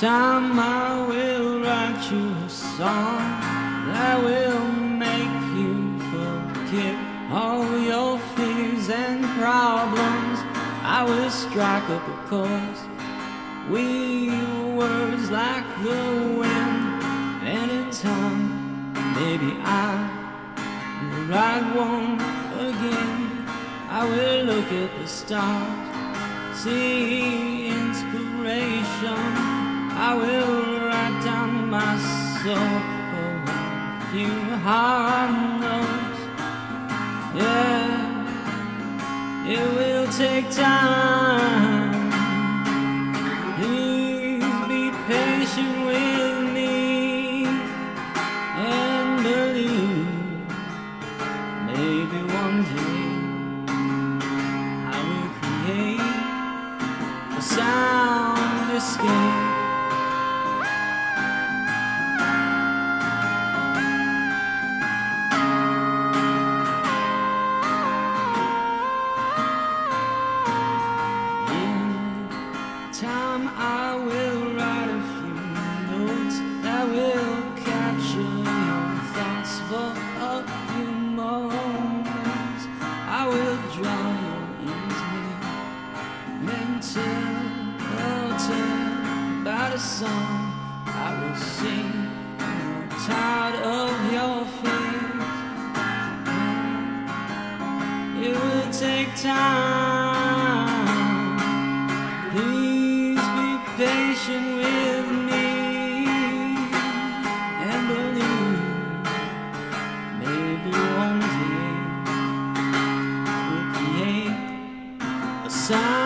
time I will write you a song that will make you forget all your fears and problems. I will strike up a chorus with words like the wind. Anytime, maybe I will write one again. I will look at the stars, see inspiration. I will write down my soul for a few hard notes. Yeah, it will take time. Please be patient with me and believe. Maybe one day I will create a sound escape. tell, oh tell about a song I will sing. I'm tired of your face. It will take time. Please be patient with me and believe. Maybe one day we'll create a sign.